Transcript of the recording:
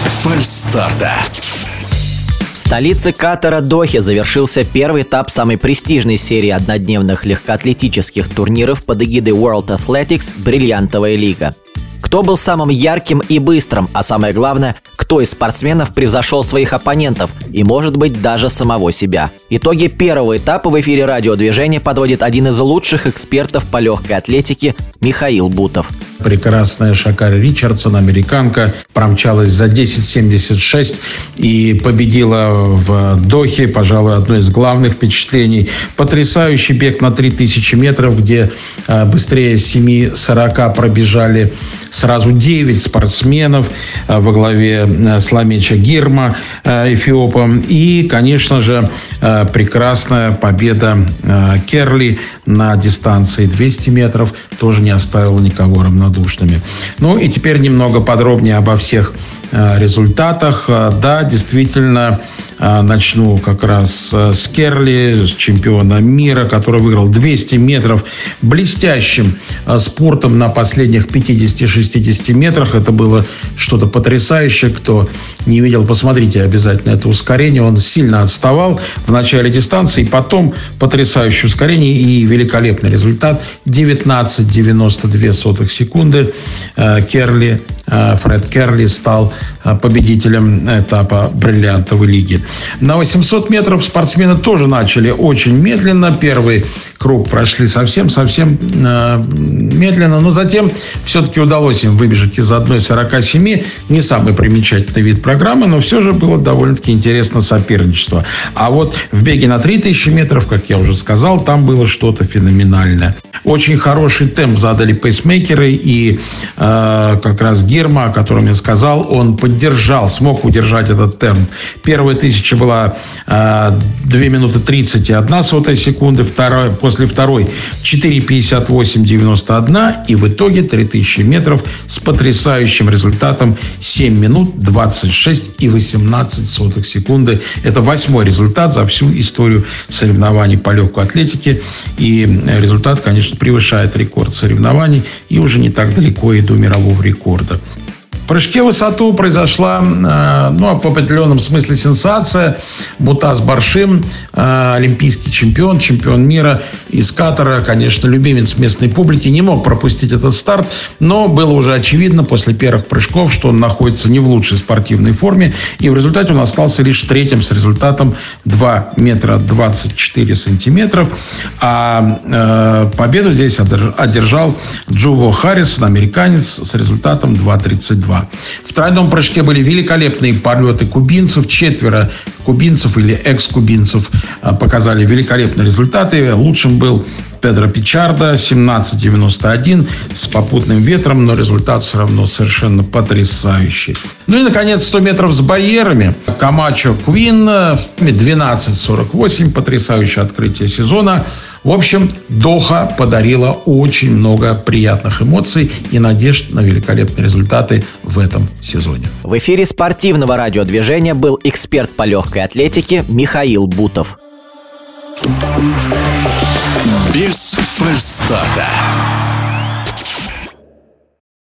фальстарта. В столице Катара Дохе завершился первый этап самой престижной серии однодневных легкоатлетических турниров под эгидой World Athletics «Бриллиантовая лига». Кто был самым ярким и быстрым, а самое главное, кто из спортсменов превзошел своих оппонентов и, может быть, даже самого себя. Итоги первого этапа в эфире радиодвижения подводит один из лучших экспертов по легкой атлетике Михаил Бутов – прекрасная Шакари Ричардсон, американка, промчалась за 10.76 и победила в Дохе, пожалуй, одно из главных впечатлений. Потрясающий бег на 3000 метров, где э, быстрее 7.40 пробежали сразу 9 спортсменов э, во главе э, Сламеча Гирма, Эфиопа. И, конечно же, прекрасная победа Керли на дистанции 200 метров тоже не оставила никого равнодушным равнодушными. Ну и теперь немного подробнее обо всех э, результатах. Э, да, действительно, начну как раз с Керли, с чемпиона мира, который выиграл 200 метров блестящим спортом на последних 50-60 метрах. Это было что-то потрясающее. Кто не видел, посмотрите обязательно это ускорение. Он сильно отставал в начале дистанции, потом потрясающее ускорение и великолепный результат 19,92 секунды. Э, Керли, э, Фред Керли стал э, победителем этапа бриллиантовой лиги. На 800 метров спортсмены тоже начали очень медленно. Первый круг прошли совсем-совсем медленно, но затем все-таки удалось им выбежать из 1.47. Не самый примечательный вид программы, но все же было довольно-таки интересно соперничество. А вот в беге на 3000 метров, как я уже сказал, там было что-то феноменальное. Очень хороший темп задали пейсмейкеры, и э, как раз Герма, о котором я сказал, он поддержал, смог удержать этот темп. Первая тысяча была э, 2 минуты 31 сотая секунды, вторая, после второй 4.58.91, и в итоге 3000 метров с потрясающим результатом 7 минут 26 и 18 сотых секунды. Это восьмой результат за всю историю соревнований по легкой атлетике. И результат, конечно, превышает рекорд соревнований и уже не так далеко и до мирового рекорда. Прыжке в высоту произошла, э, ну, в определенном смысле сенсация. Бутас Баршим, э, олимпийский чемпион, чемпион мира из Катара, конечно, любимец местной публики, не мог пропустить этот старт, но было уже очевидно после первых прыжков, что он находится не в лучшей спортивной форме, и в результате он остался лишь третьим с результатом 2 метра 24 сантиметров, а э, победу здесь одержал Джуво Харрисон, американец, с результатом 2.32. 2. В тройном прыжке были великолепные полеты кубинцев. Четверо кубинцев или экс-кубинцев а, показали великолепные результаты. Лучшим был Педро Пичарда 17.91 с попутным ветром, но результат все равно совершенно потрясающий. Ну и, наконец, 100 метров с барьерами. Камачо Квин 12.48. Потрясающее открытие сезона. В общем, Доха подарила очень много приятных эмоций и надежд на великолепные результаты в этом сезоне. В эфире спортивного радиодвижения был эксперт по легкой атлетике Михаил Бутов. Без фальстарта.